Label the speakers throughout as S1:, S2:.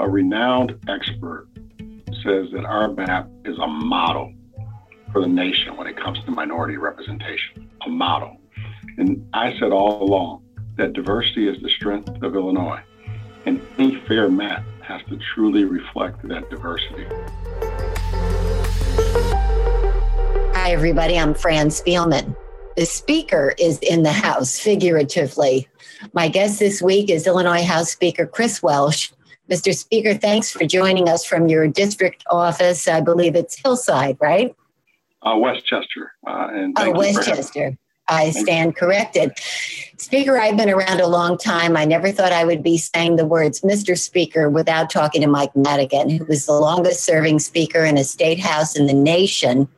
S1: A renowned expert says that our map is a model for the nation when it comes to minority representation, a model. And I said all along that diversity is the strength of Illinois, and any fair map has to truly reflect that diversity.
S2: Hi, everybody. I'm Fran Spielman. The Speaker is in the House, figuratively. My guest this week is Illinois House Speaker Chris Welch. Mr. Speaker, thanks for joining us from your district office. I believe it's Hillside, right?
S1: Uh, Westchester. Uh, and
S2: oh, Westchester. I stand corrected. Speaker, I've been around a long time. I never thought I would be saying the words Mr. Speaker without talking to Mike Madigan, who was the longest serving speaker in a state house in the nation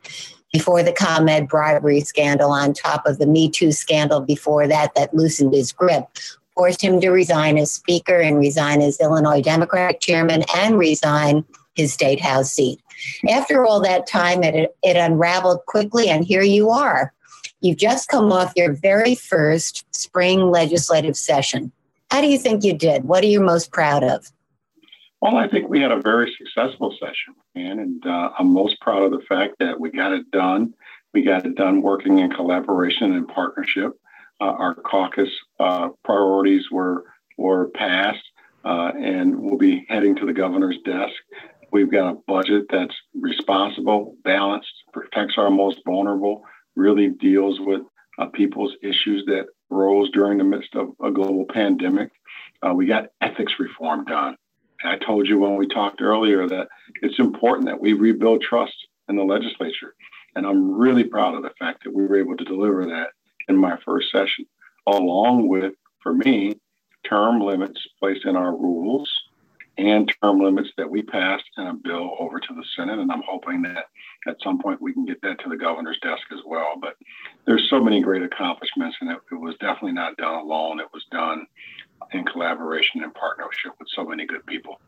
S2: before the ComEd bribery scandal, on top of the Me Too scandal before that, that loosened his grip forced him to resign as Speaker and resign as Illinois Democratic Chairman and resign his state house seat. After all that time, it, it unraveled quickly, and here you are. You've just come off your very first spring legislative session. How do you think you did? What are you most proud of?
S1: Well, I think we had a very successful session, and uh, I'm most proud of the fact that we got it done. We got it done working in collaboration and partnership our caucus uh, priorities were were passed, uh, and we'll be heading to the governor's desk. We've got a budget that's responsible, balanced, protects our most vulnerable, really deals with uh, people's issues that rose during the midst of a global pandemic. Uh, we got ethics reform done. And I told you when we talked earlier that it's important that we rebuild trust in the legislature. And I'm really proud of the fact that we were able to deliver that in my first session, along with, for me, term limits placed in our rules and term limits that we passed in a bill over to the Senate. And I'm hoping that at some point we can get that to the governor's desk as well. But there's so many great accomplishments, and it, it was definitely not done alone. It was done in collaboration and partnership with so many good people.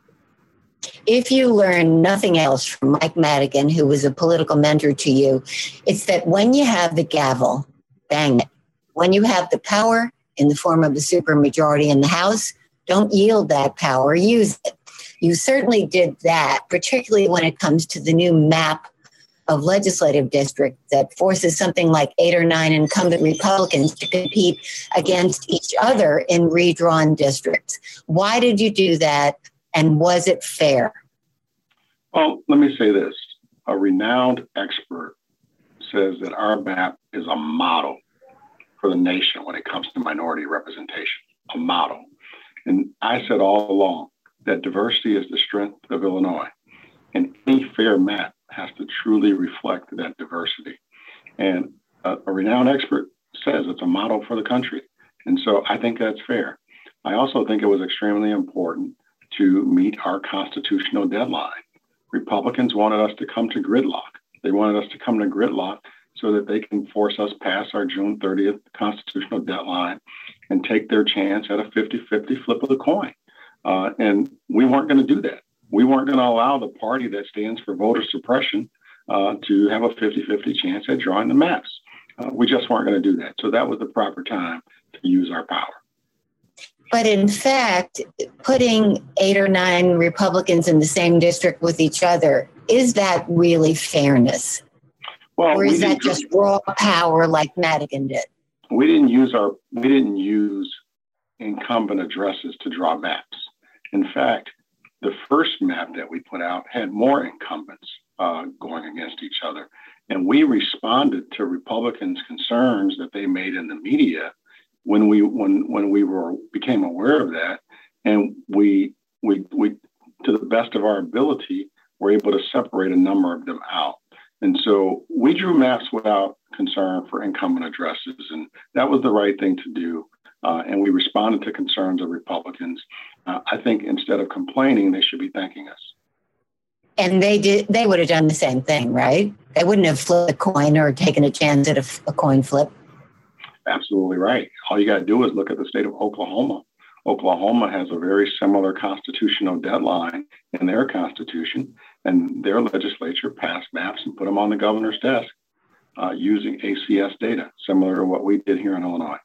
S2: If you learn nothing else from Mike Madigan, who was a political mentor to you, it's that when you have the gavel, bang it. When you have the power in the form of a supermajority in the House, don't yield that power, use it. You certainly did that, particularly when it comes to the new map of legislative district that forces something like eight or nine incumbent Republicans to compete against each other in redrawn districts. Why did you do that, and was it fair?
S1: Well, let me say this a renowned expert says that our map is a model for the nation when it comes to minority representation, a model. And I said all along that diversity is the strength of Illinois, and any fair map has to truly reflect that diversity. And a, a renowned expert says it's a model for the country. And so I think that's fair. I also think it was extremely important to meet our constitutional deadline. Republicans wanted us to come to gridlock. They wanted us to come to gridlock so that they can force us past our June 30th constitutional deadline and take their chance at a 50 50 flip of the coin. Uh, and we weren't going to do that. We weren't going to allow the party that stands for voter suppression uh, to have a 50 50 chance at drawing the maps. Uh, we just weren't going to do that. So that was the proper time to use our power.
S2: But in fact, putting eight or nine Republicans in the same district with each other, is that really fairness? Well, or is that just raw power like Madigan did?
S1: We didn't use our we didn't use incumbent addresses to draw maps. In fact, the first map that we put out had more incumbents uh, going against each other. And we responded to Republicans' concerns that they made in the media when we when when we were became aware of that, and we we we to the best of our ability were able to separate a number of them out. And so we drew maps without concern for incumbent addresses, and that was the right thing to do. Uh, and we responded to concerns of Republicans. Uh, I think instead of complaining, they should be thanking us.
S2: And they did. They would have done the same thing, right? They wouldn't have flipped a coin or taken a chance at a, a coin flip.
S1: Absolutely right. All you got to do is look at the state of Oklahoma. Oklahoma has a very similar constitutional deadline in their constitution, and their legislature passed maps and put them on the governor's desk uh, using ACS data, similar to what we did here in Illinois.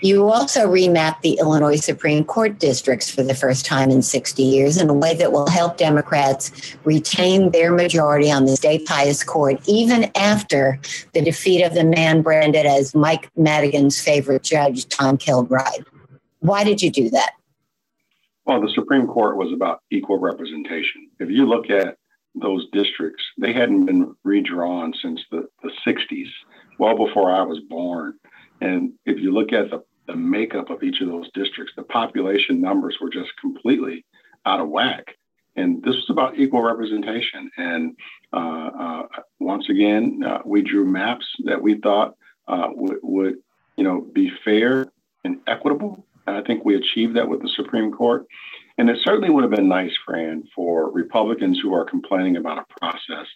S2: You also remapped the Illinois Supreme Court districts for the first time in 60 years in a way that will help Democrats retain their majority on the state's highest court, even after the defeat of the man branded as Mike Madigan's favorite judge, Tom Kilbride. Why did you do that?
S1: Well, the Supreme Court was about equal representation. If you look at those districts, they hadn't been redrawn since the, the 60s, well before I was born. And if you look at the, the makeup of each of those districts, the population numbers were just completely out of whack. And this was about equal representation. And uh, uh, once again, uh, we drew maps that we thought uh, would, would, you know, be fair and equitable. And I think we achieved that with the Supreme Court. And it certainly would have been nice, Fran, for Republicans who are complaining about a process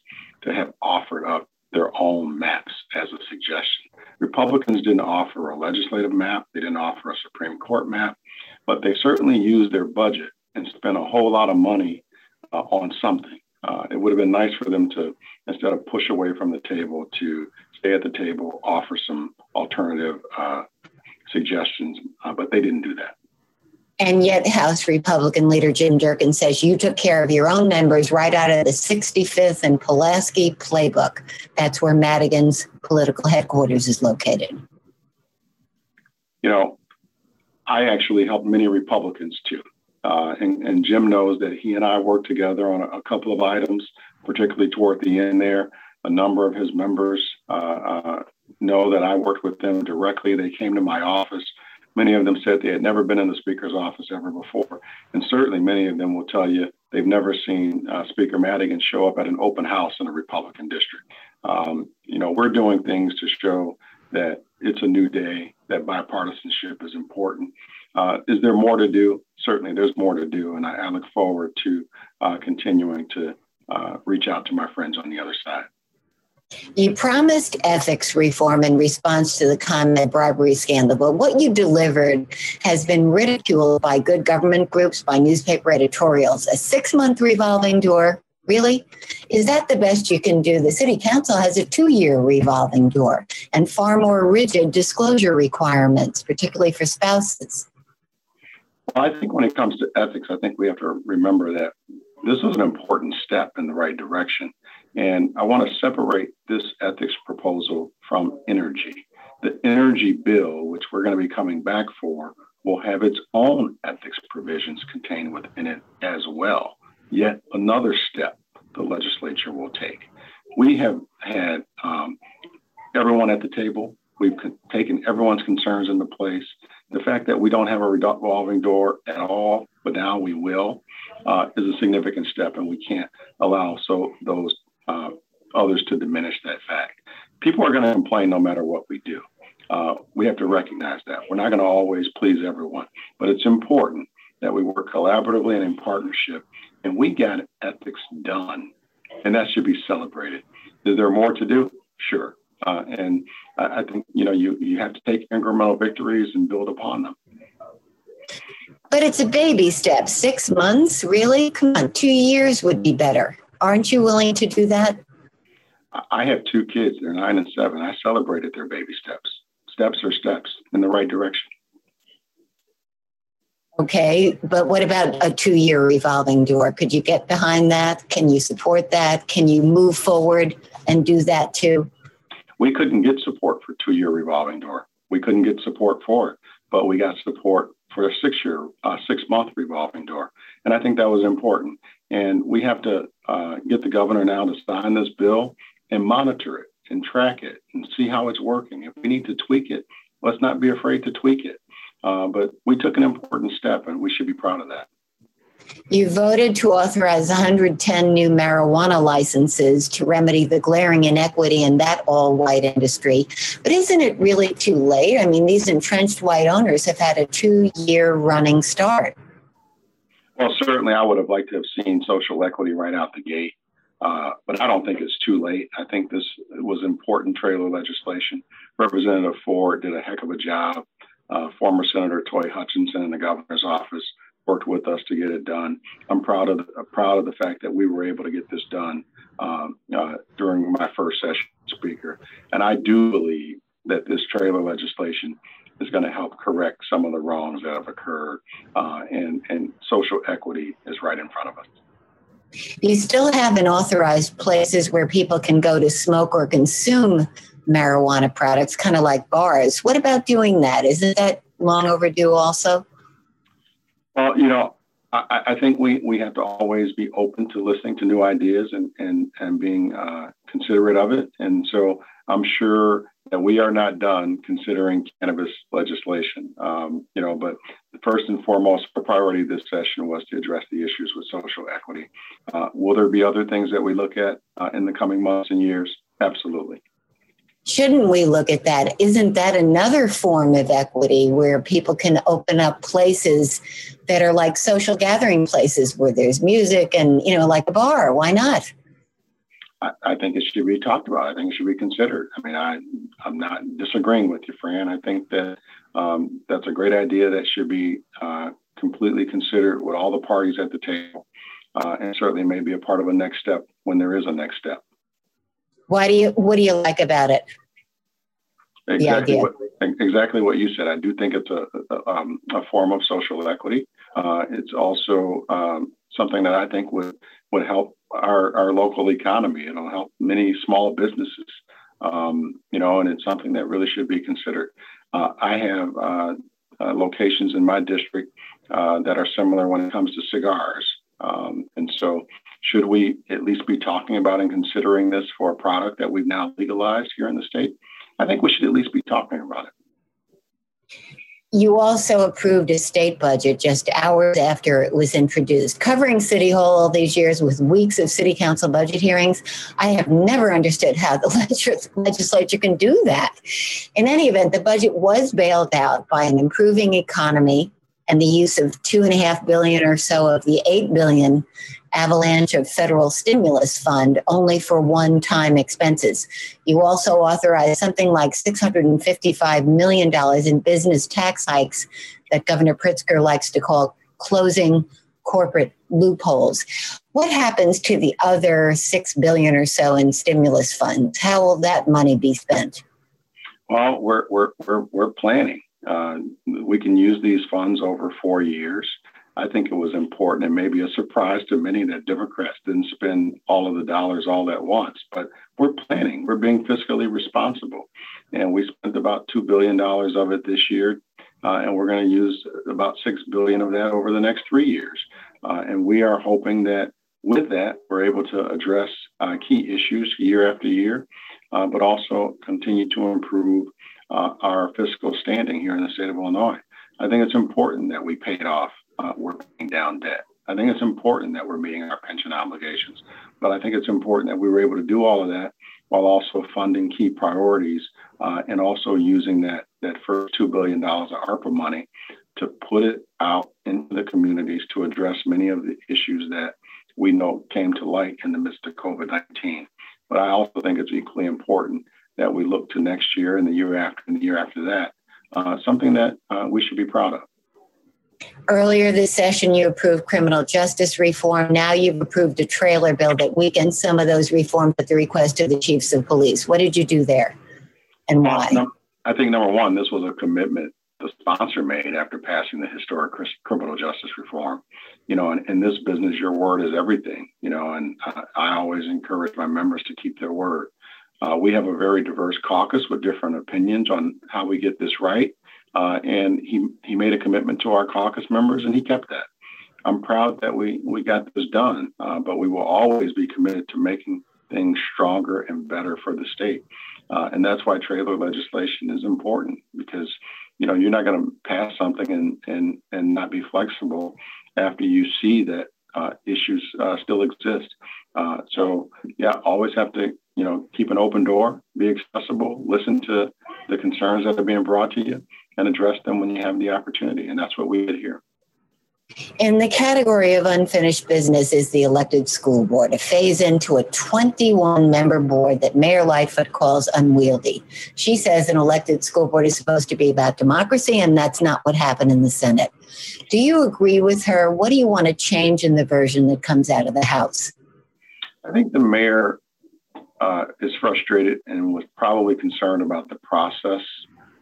S1: to have offered up their own maps as a suggestion. Republicans didn't offer a legislative map, they didn't offer a Supreme Court map, but they certainly used their budget and spent a whole lot of money uh, on something. Uh, it would have been nice for them to, instead of push away from the table, to stay at the table, offer some alternative uh, suggestions, uh, but they didn't do that.
S2: And yet, House Republican leader Jim Durkin says you took care of your own members right out of the 65th and Pulaski playbook. That's where Madigan's political headquarters is located.
S1: You know, I actually helped many Republicans too. Uh, and, and, Jim knows that he and I worked together on a, a, couple of items, particularly toward the end there. A number of his members uh, uh, know that I worked with them directly. They came to my office Many of them said they had never been in the speaker's office ever before. And certainly many of them will tell you they've never seen uh, Speaker Madigan show up at an open house in a Republican district. Um, you know, we're doing things to show that it's a new day, that bipartisanship is important. Uh, is there more to do? Certainly, there's more to do. And I, I look forward to uh, continuing to uh, reach out to my friends on the other side.
S2: You promised ethics reform in response to the ComEd bribery scandal, but what you delivered has been ridiculed by good government groups, by newspaper editorials. A six month revolving door, really? Is that the best you can do? The city council has a two year revolving door and far more rigid disclosure requirements, particularly for spouses.
S1: Well, I think when it comes to ethics, I think we have to remember that this was an important step in the right direction. And I want to separate this ethics proposal from energy. The energy bill, which we're going to be coming back for, will have its own ethics provisions contained within it as well. Yet another step the legislature will take. We have had um, everyone at the table. We've taken everyone's concerns into place. The fact that we don't have a revolving door at all, but now we will, uh, is a significant step, and we can't allow so those uh, others to diminish that fact. People are going to complain no matter what we do. Uh, we have to recognize that. We're not going to always please everyone, but it's important that we work collaboratively and in partnership. And we got ethics done, and that should be celebrated. Is there more to do? Sure. Uh, and I, I think you know you you have to take incremental victories and build upon them.
S2: But it's a baby step. Six months, really? Come on, two years would be better. Aren't you willing to do that?
S1: I have two kids. They're nine and seven. I celebrated their baby steps. Steps are steps in the right direction.
S2: Okay, but what about a two year revolving door? Could you get behind that? Can you support that? Can you move forward and do that too?
S1: We couldn't get support for two year revolving door. We couldn't get support for it, but we got support for a six year, uh, six month revolving door. And I think that was important. And we have to uh, get the governor now to sign this bill and monitor it and track it and see how it's working. If we need to tweak it, let's not be afraid to tweak it. Uh, but we took an important step and we should be proud of that.
S2: You voted to authorize 110 new marijuana licenses to remedy the glaring inequity in that all white industry. But isn't it really too late? I mean, these entrenched white owners have had a two year running start.
S1: Well, certainly I would have liked to have seen social equity right out the gate. Uh, but I don't think it's too late. I think this was important trailer legislation. Representative Ford did a heck of a job. Uh, former Senator Toi Hutchinson in the governor's office worked with us to get it done. I'm proud of the, proud of the fact that we were able to get this done um, uh, during my first session, Speaker. And I do believe that this trailer legislation is going to help correct some of the wrongs that have occurred, uh, and and social equity is right in front of us.
S2: You still haven't authorized places where people can go to smoke or consume marijuana products, kind of like bars. What about doing that? Isn't that long overdue also?
S1: Well, you know, I, I, think we, we have to always be open to listening to new ideas and, and, and being uh, considerate of it. And so I'm sure that we are not done considering cannabis legislation. Um, you know, but the first and foremost, the priority this session was to address the issues with social equity. Uh, will there be other things that we look at uh, in the coming months and years? Absolutely.
S2: Shouldn't we look at that? Isn't that another form of equity where people can open up places that are like social gathering places where there's music and, you know, like a bar? Why not?
S1: I, I think it should be talked about. I think it should be considered. I mean, I, I'm not disagreeing with you, Fran. I think that um, that's a great idea that should be uh, completely considered with all the parties at the table, uh, and certainly may be a part of a next step when there is a next step.
S2: Why do you? What do you like about it?
S1: Exactly what, exactly what you said. I do think it's a, a, um, a form of social equity. Uh, it's also um, something that I think would would help our, our local economy. It'll help many small businesses, um, you know, and it's something that really should be considered. Uh, I have uh, uh, locations in my district uh, that are similar when it comes to cigars. Um, and so, should we at least be talking about and considering this for a product that we've now legalized here in the state? I think we should at least be talking about it.
S2: You also approved a state budget just hours after it was introduced, covering City Hall all these years with weeks of City Council budget hearings. I have never understood how the legislature can do that. In any event, the budget was bailed out by an improving economy and the use of two and a half billion or so of the eight billion avalanche of federal stimulus fund only for one time expenses. You also authorized something like $655 million in business tax hikes that Governor Pritzker likes to call closing corporate loopholes. What happens to the other 6 billion or so in stimulus funds? How will that money be spent?
S1: Well, we're, we're, we're, we're planning. Uh, we can use these funds over four years. I think it was important and maybe a surprise to many that Democrats didn't spend all of the dollars all at once. But we're planning, we're being fiscally responsible. And we spent about $2 billion of it this year. Uh, and we're going to use about 6 billion of that over the next three years. Uh, and we are hoping that with that, we're able to address uh, key issues year after year, uh, but also continue to improve uh, our fiscal standing here in the state of Illinois. I think it's important that we paid off uh, down debt. I think it's important that we're meeting our pension obligations, but I think it's important that we were able to do all of that while also funding key priorities uh, and also using that that first two billion dollars of ARPA money to put it out into the communities to address many of the issues that we know came to light in the midst of COVID 19. But I also think it's equally important that we look to next year and the year after and the year after that, uh, something that uh, we should be proud of.
S2: Earlier this session, you approved criminal justice reform. Now you've approved a trailer bill that weakens some of those reforms at the request of the chiefs of police. What did you do there and why?
S1: I think number one, this was a commitment the sponsor made after passing the historic criminal justice reform. You know, in, in this business, your word is everything, you know, and I, I always encourage my members to keep their word. Uh, we have a very diverse caucus with different opinions on how we get this right. Uh, and he, he made a commitment to our caucus members and he kept that. I'm proud that we, we got this done, uh, but we will always be committed to making things stronger and better for the state. Uh, and that's why trailer legislation is important because you know you're not going to pass something and and and not be flexible after you see that uh, issues uh, still exist. Uh, so yeah, always have to you know keep an open door, be accessible, listen to the concerns that are being brought to you, and address them when you have the opportunity. And that's what we did here.
S2: In the category of unfinished business is the elected school board, a phase into a 21 member board that Mayor Lightfoot calls unwieldy. She says an elected school board is supposed to be about democracy, and that's not what happened in the Senate. Do you agree with her? What do you want to change in the version that comes out of the House?
S1: I think the mayor uh, is frustrated and was probably concerned about the process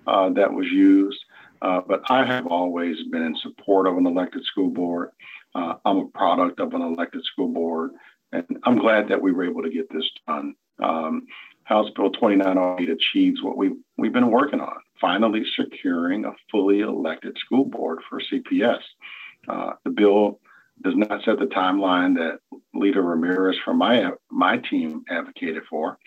S1: uh, that was used. Uh, but I have always been in support of an elected school board. Uh, I'm a product of an elected school board, and I'm glad that we were able to get this done. Um, House Bill 2908 achieves what we, we've been working on, finally securing a fully elected school board for CPS. Uh, the bill does not set the timeline that Leader Ramirez from my, my team advocated for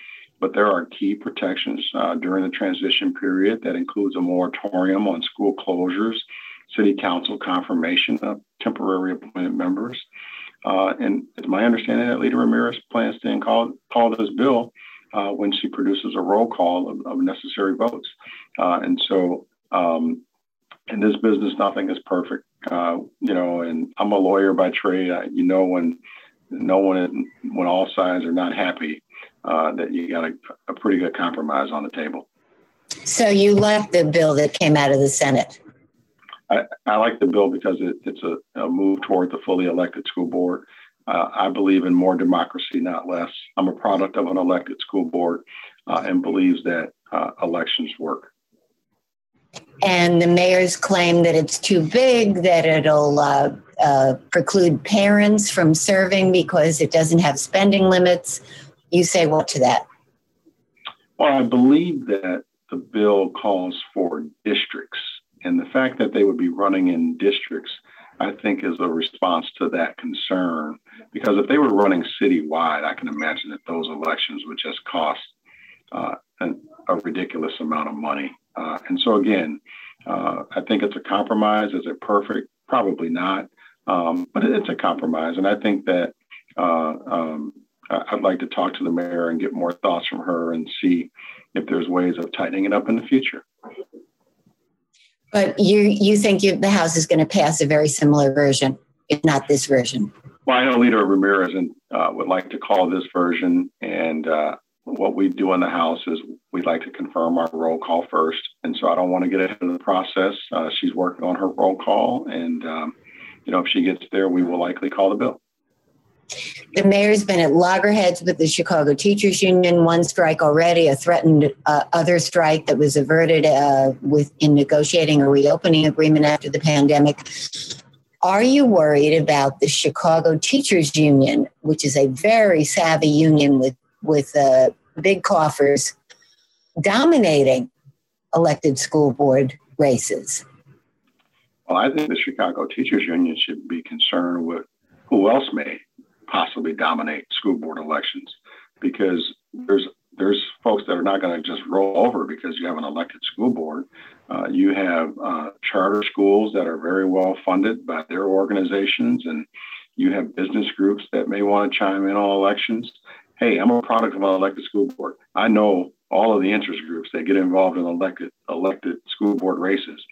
S1: but there are key protections uh, during the transition period that includes a moratorium on school closures, city council confirmation of temporary appointed members. Uh, and it's my understanding that Leader Ramirez plans to call, call this bill uh, when she produces a roll call of, of necessary votes. Uh, and so um, in this business, nothing is perfect. Uh, you know, and I'm a lawyer by trade. I, you know, when no one, when all sides are not happy, uh, that you got a, a, pretty good compromise on the table.
S2: So you like the bill that came out of the Senate?
S1: I, I like the bill because it, it's a, a, move toward the fully elected school board. Uh, I believe in more democracy, not less. I'm a product of an elected school board uh, and believes that uh, elections work.
S2: And the mayor's claim that it's too big, that it'll uh, uh, preclude parents from serving because it doesn't have spending limits. You say what to that?
S1: Well, I believe that the bill calls for districts, and the fact that they would be running in districts, I think, is a response to that concern. Because if they were running citywide, I can imagine that those elections would just cost uh, an, a ridiculous amount of money. Uh, and so, again, uh, I think it's a compromise. Is it perfect? Probably not. Um, but it's a compromise. And I think that uh, um, I'd like to talk to the mayor and get more thoughts from her and see if there's ways of tightening it up in the future.
S2: But you you think you, the House is going to pass a very similar version, if not this version?
S1: Well, I know Leader Ramirez and, uh, would like to call this version, and uh, what we do in the House is we'd like to confirm our roll call first, and so I don't want to get ahead of the process. Uh, she's working on her roll call, and um, you know if she gets there, we will likely call the bill.
S2: The mayor's been at loggerheads with the Chicago Teachers Union, one strike already, a threatened uh, other strike that was averted uh, with in negotiating a reopening agreement after the pandemic. Are you worried about the Chicago Teachers Union, which is a very savvy union with with uh, big coffers, dominating elected school board races?
S1: Well, I think the Chicago Teachers Union should be concerned with who else may possibly dominate school board elections because there's there's folks that are not going to just roll over because you have an elected school board. Uh, you have uh, charter schools that are very well funded by their organizations, and you have business groups that may want to chime in on elections. Hey, I'm a product of an elected school board. I know all of the interest groups that get involved in elected elected school board races,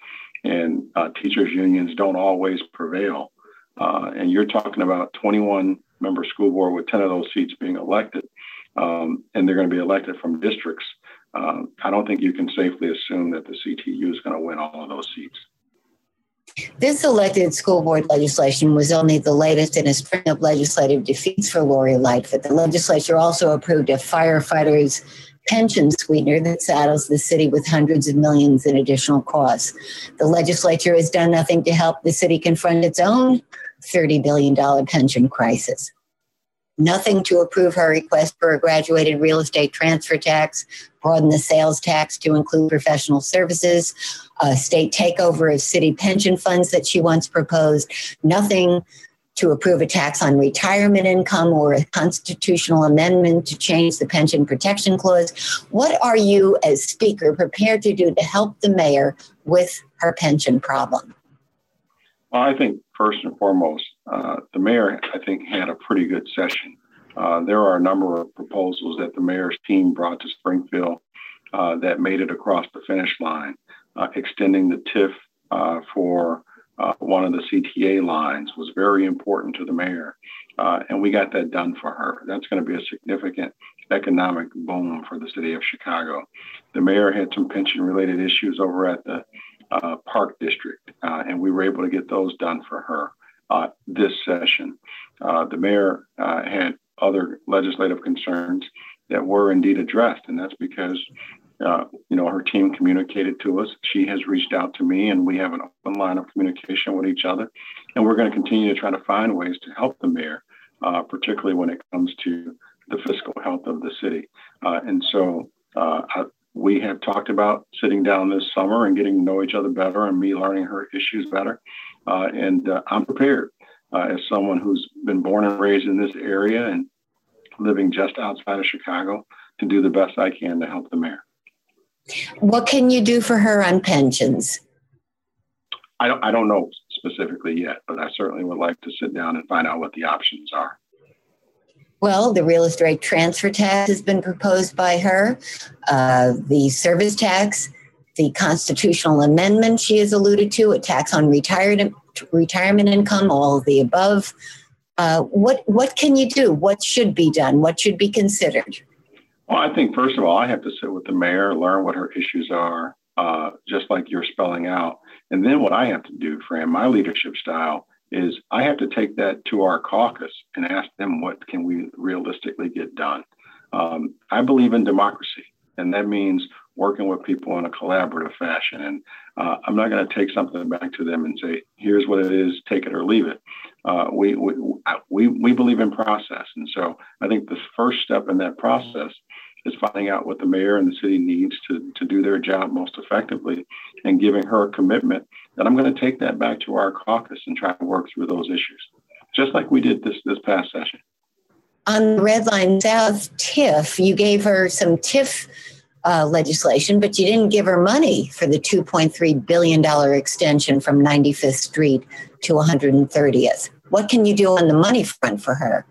S1: and uh, teachers unions don't always prevail. Uh, and you're talking about 21 member school board with 10 of those seats being elected, um, and they're going to be elected from districts. Uh, I don't think you can safely assume that the CTU is going to win all of those seats.
S2: This elected school board legislation was only the latest in a string of legislative defeats for Lori Lightfoot. The legislature also approved a firefighters pension sweetener that saddles the city with hundreds of millions in additional costs. The legislature has done nothing to help the city confront its own $30 billion pension crisis. Nothing to approve her request for a graduated real estate transfer tax, broaden the sales tax to include professional services, a state takeover of city pension funds that she once proposed, nothing to approve a tax on retirement income or a constitutional amendment to change the pension protection clause. What are you, as Speaker, prepared to do to help the mayor with her pension problem?
S1: Well, I think first and foremost, uh, the mayor, I think, had a pretty good session. Uh, there are a number of proposals that the mayor's team brought to Springfield uh, that made it across the finish line, uh, extending the TIF uh, for one of the CTA lines was very important to the mayor. and we got that done for her. That's going to be a significant economic boom for the city of Chicago. The mayor had some pension related issues over at the Park District, and we were able to get those done for her uh, this session. the mayor had other legislative concerns that were indeed addressed, and that's because uh, you know, her team communicated to us. She has reached out to me, and we have an open line of communication with each other. And we're going to continue to try to find ways to help the mayor, uh, particularly when it comes to the fiscal health of the city. Uh, and so uh, we have talked about sitting down this summer and getting to know each other better and me learning her issues better. Uh, and uh, I'm prepared uh, as someone who's been born and raised in this area and living just outside of Chicago to do the best I can to help the mayor.
S2: What can you do for her on pensions?
S1: I don't, I don't know specifically yet, but I certainly would like to sit down and find out what the options are.
S2: Well, the real estate transfer tax has been proposed by her, uh, the service tax, the constitutional amendment she has alluded to, a tax on retired, retirement income, all of the above. Uh, what what can you do? What should be done? What should be considered?
S1: Well, I think first of all, I have to sit with the mayor, learn what her issues are, uh, just like you're spelling out, and then what I have to do, Fran, my leadership style is I have to take that to our caucus and ask them what can we realistically get done. Um, I believe in democracy, and that means working with people in a collaborative fashion. And uh, I'm not going to take something back to them and say, "Here's what it is, take it or leave it." Uh, we, we we we believe in process, and so I think the first step in that process is finding out what the mayor and the city needs to, to do their job most effectively and giving her a commitment that I'm going to take that back to our caucus and try to work through those issues, just like we did this, this past session.
S2: On the Red Line South TIF, you gave her some TIF uh, legislation, but you didn't give her money for the $2.3 billion extension from 95th Street to 130th. What can you do on the money front for her?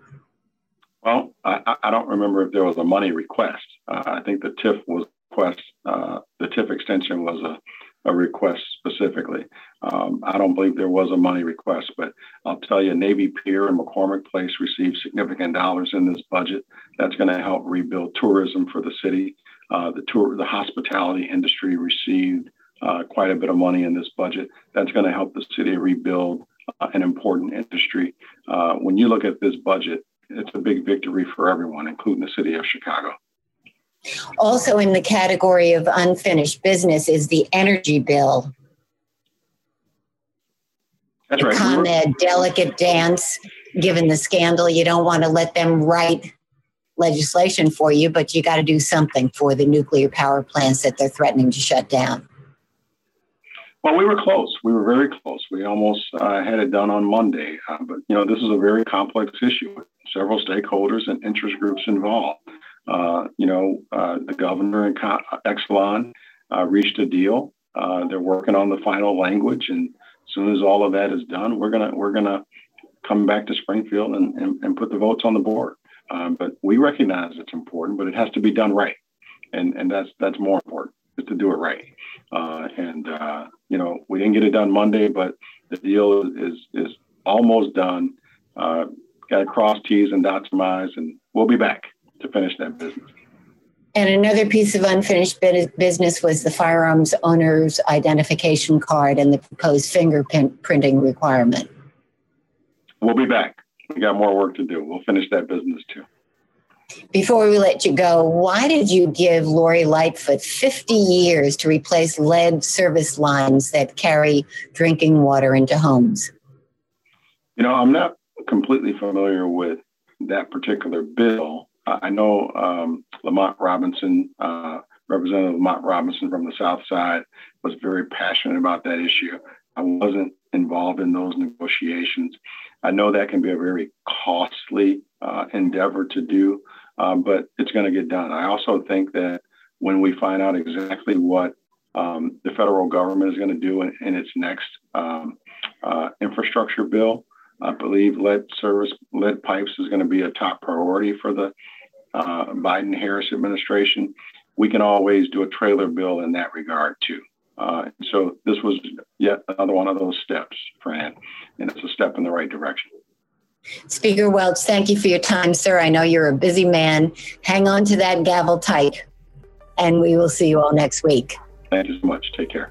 S1: Well, I, I don't remember if there was a money request. Uh, I think the TIF was request. Uh, the TIF extension was a, a request specifically. Um, I don't believe there was a money request, but I'll tell you, Navy Pier and McCormick Place received significant dollars in this budget. That's going to help rebuild tourism for the city. Uh, the tour, the hospitality industry received uh, quite a bit of money in this budget. That's going to help the city rebuild uh, an important industry. Uh, when you look at this budget, it's a big victory for everyone, including the city of Chicago.
S2: Also, in the category of unfinished business is the energy bill.
S1: That's right.
S2: ComEd delicate dance, given the scandal. You don't want to let them write legislation for you, but you got to do something for the nuclear power plants that they're threatening to shut down.
S1: Well, we were close. We were very close. We almost uh, had it done on Monday. Uh, but, you know, this is a very complex issue with several stakeholders and interest groups involved. Uh, you know, uh, the governor and Exelon uh, reached a deal. They're working on the final language. And as soon as all of that is done, we're to we're gonna come back to Springfield and, and, and put the votes on the board. Um, but we recognize it's important, but it has to be done right. And, and that's, that's more important is to do it right. Uh, and uh, you know, we didn't get it done Monday, but the deal is is almost done. Uh, Got to cross T's and dot some I's, and we'll be back to finish that business.
S2: And another piece of unfinished business was the firearms owner's identification card and the proposed fingerprinting requirement.
S1: We'll be back. We got more work to do. We'll finish that business too.
S2: Before we let you go, why did you give Lori Lightfoot 50 years to replace lead service lines that carry drinking water into homes?
S1: You know, I'm not completely familiar with that particular bill. I know um, Lamont Robinson, uh, Representative Lamont Robinson from the South Side, was very passionate about that issue. I wasn't involved in those negotiations. I know that can be a very costly uh, endeavor to do, um, but it's going to get done. I also think that when we find out exactly what um, the federal government is going to do in, in its next um, uh, infrastructure bill, I believe lead service, lead pipes is going to be a top priority for the uh, Biden Harris administration. We can always do a trailer bill in that regard too. Uh, so this was yet another one of those steps, Fran, and it's a step in the right direction.
S2: Speaker Welch, thank you for your time, sir. I know you're a busy man. Hang on to that gavel tight, and we will see you all next week.
S1: Thank you so much. Take care.